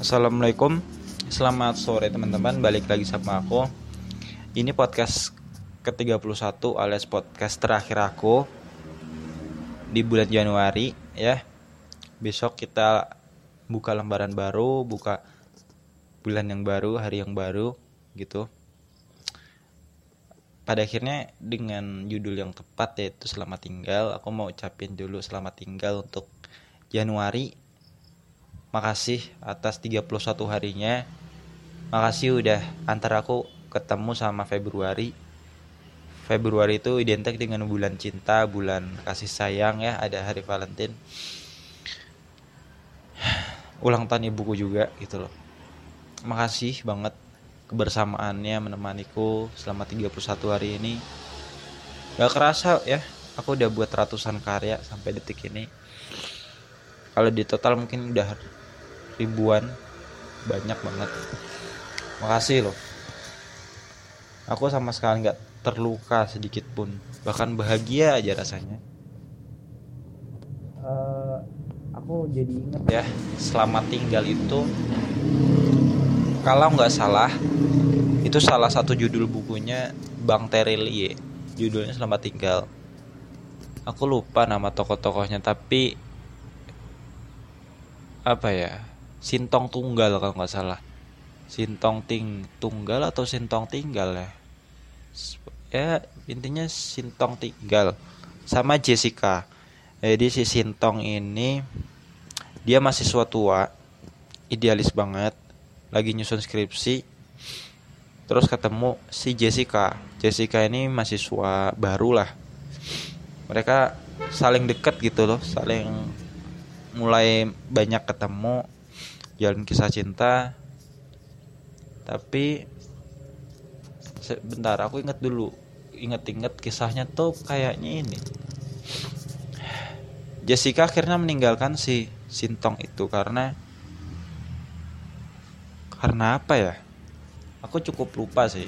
Assalamualaikum. Selamat sore teman-teman. Balik lagi sama aku. Ini podcast ke-31 alias podcast terakhir aku Di bulan Januari ya. Besok kita buka lembaran baru Buka bulan yang baru, hari yang baru Gitu. Pada akhirnya dengan judul yang tepat yaitu selamat tinggal aku mau ucapin dulu selamat tinggal untuk Januari makasih atas 31 harinya. Makasih udah antar aku ketemu sama Februari. Februari itu identik dengan bulan cinta bulan kasih sayang ya ada hari Valentine. Ulang tahun ibuku juga gitu loh. Makasih banget kebersamaannya menemaniku selama 31 hari ini. Gak kerasa ya aku udah buat ratusan karya sampai detik ini. Kalau di total mungkin udah ribuan. Banyak banget. Makasih loh. Aku sama sekali nggak terluka sedikit pun. Bahkan bahagia aja rasanya. Uh, aku jadi inget ya selamat tinggal itu. Kalau nggak salah itu salah satu judul bukunya Bang Terelie judulnya selamat tinggal. Aku lupa nama tokoh-tokohnya tapi apa ya Sintong Tunggal kalau nggak salah. Sintong Ting Tunggal atau Sintong Tinggal ya? Ya intinya Sintong Tinggal sama Jessica. Jadi si Sintong ini dia mahasiswa tua idealis banget lagi nyusun skripsi terus ketemu si Jessica. Jessica ini mahasiswa baru lah. Mereka saling deket gitu loh saling mulai banyak ketemu jalan kisah cinta. Tapi sebentar aku inget dulu. Inget-inget kisahnya tuh kayaknya ini. Jessica akhirnya meninggalkan si Sintong itu karena karena apa ya? Aku cukup lupa sih.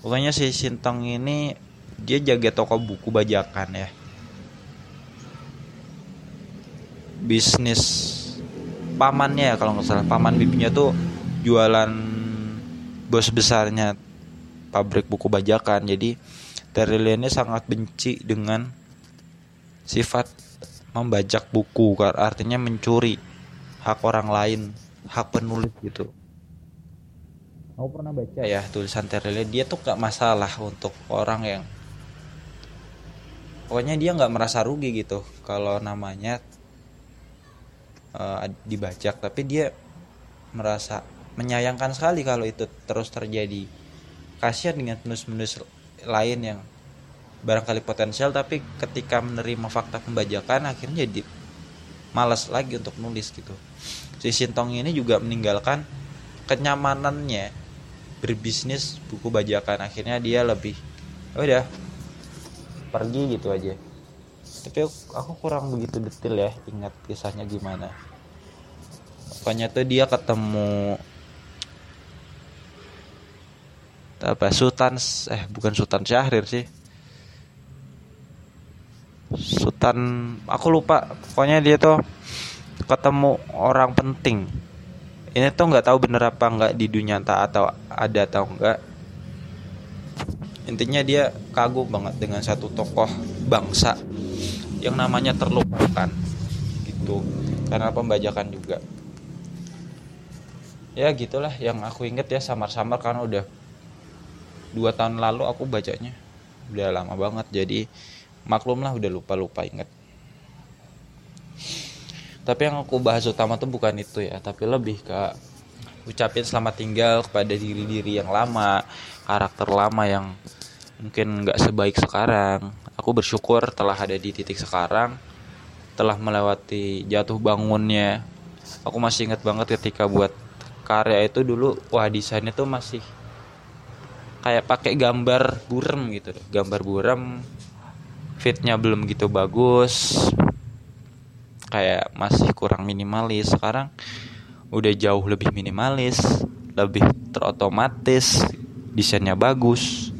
Pokoknya si Sintong ini dia jaga toko buku bajakan ya. Bisnis pamannya ya kalau nggak salah. Paman bibinya tuh jualan bos besarnya pabrik buku bajakan. Jadi Terillian ini sangat benci dengan sifat membajak buku artinya mencuri hak orang lain hak penulis gitu. Aku pernah baca ya tulisan Terillian dia tuh gak masalah untuk orang yang pokoknya dia nggak merasa rugi gitu kalau namanya uh, dibajak tapi dia merasa menyayangkan sekali kalau itu terus terjadi. Kasihan dengan penulis-penulis lain yang barangkali potensial tapi ketika menerima fakta pembajakan akhirnya jadi malas lagi untuk nulis gitu. Si Sintong ini juga meninggalkan kenyamanannya. Berbisnis buku bajakan. Akhirnya dia lebih oh udah pergi gitu aja tapi aku kurang begitu detail ya ingat kisahnya gimana. Pokoknya tuh dia ketemu apa Sultan eh bukan Sultan Syahrir sih. Sultan aku lupa pokoknya dia tuh ketemu orang penting. Ini tuh nggak tahu bener apa nggak di dunia nyata atau ada atau enggak intinya dia kagum banget dengan satu tokoh bangsa yang namanya terlupakan. Gitu. Karena pembajakan juga. Ya gitulah yang aku inget ya samar-samar karena udah dua tahun lalu aku bacanya. Udah lama banget jadi maklum lah udah lupa-lupa inget tapi yang aku bahas utama tuh bukan itu ya tapi lebih ke ucapin selamat tinggal kepada diri-diri yang lama karakter lama yang mungkin nggak sebaik sekarang. Aku bersyukur telah ada di titik sekarang telah melewati jatuh bangunnya. Aku masih ingat banget ketika buat karya itu dulu wah desainnya tuh masih kayak pakai gambar burem gitu gambar burem fitnya belum gitu bagus kayak masih kurang minimalis. Sekarang udah jauh lebih minimalis lebih terotomatis desainnya bagus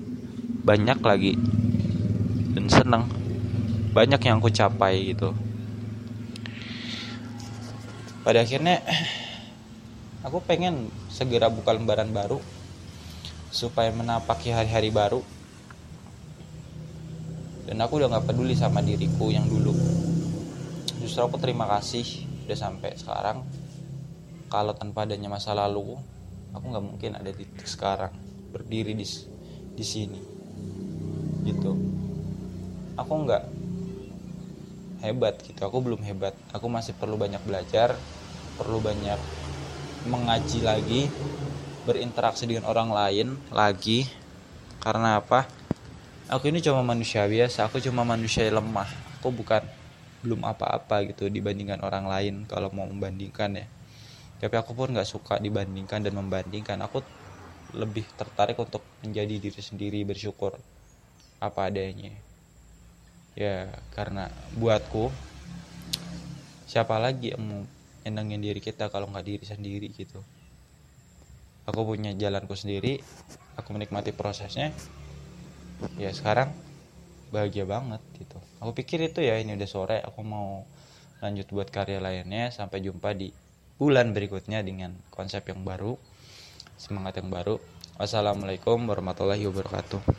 banyak lagi. Dan seneng. Banyak yang aku capai gitu. Pada akhirnya aku pengen segera buka lembaran baru supaya menapaki hari-hari baru. Dan aku udah nggak peduli sama diriku yang dulu. Justru aku terima kasih udah sampai sekarang. Kalau tanpa adanya masa lalu aku nggak mungkin ada di sekarang. Berdiri di di sini gitu. Aku nggak hebat gitu. Aku belum hebat. Aku masih perlu banyak belajar perlu banyak mengaji lagi berinteraksi dengan orang lain lagi. Karena apa? Aku ini cuma manusia biasa. Aku cuma manusia lemah. Aku bukan belum apa-apa gitu dibandingkan orang lain kalau mau membandingkan ya. Tapi aku pun nggak suka dibandingkan dan membandingkan. Aku lebih tertarik untuk menjadi diri sendiri bersyukur apa adanya. Ya karena buatku siapa lagi yang mau nyenengin diri kita kalau nggak diri sendiri gitu? Aku punya jalanku sendiri aku menikmati prosesnya. Ya sekarang bahagia banget gitu. Aku pikir itu ya ini udah sore aku mau lanjut buat karya lainnya. Sampai jumpa di bulan berikutnya dengan konsep yang baru semangat yang baru. Wassalamualaikum warahmatullahi wabarakatuh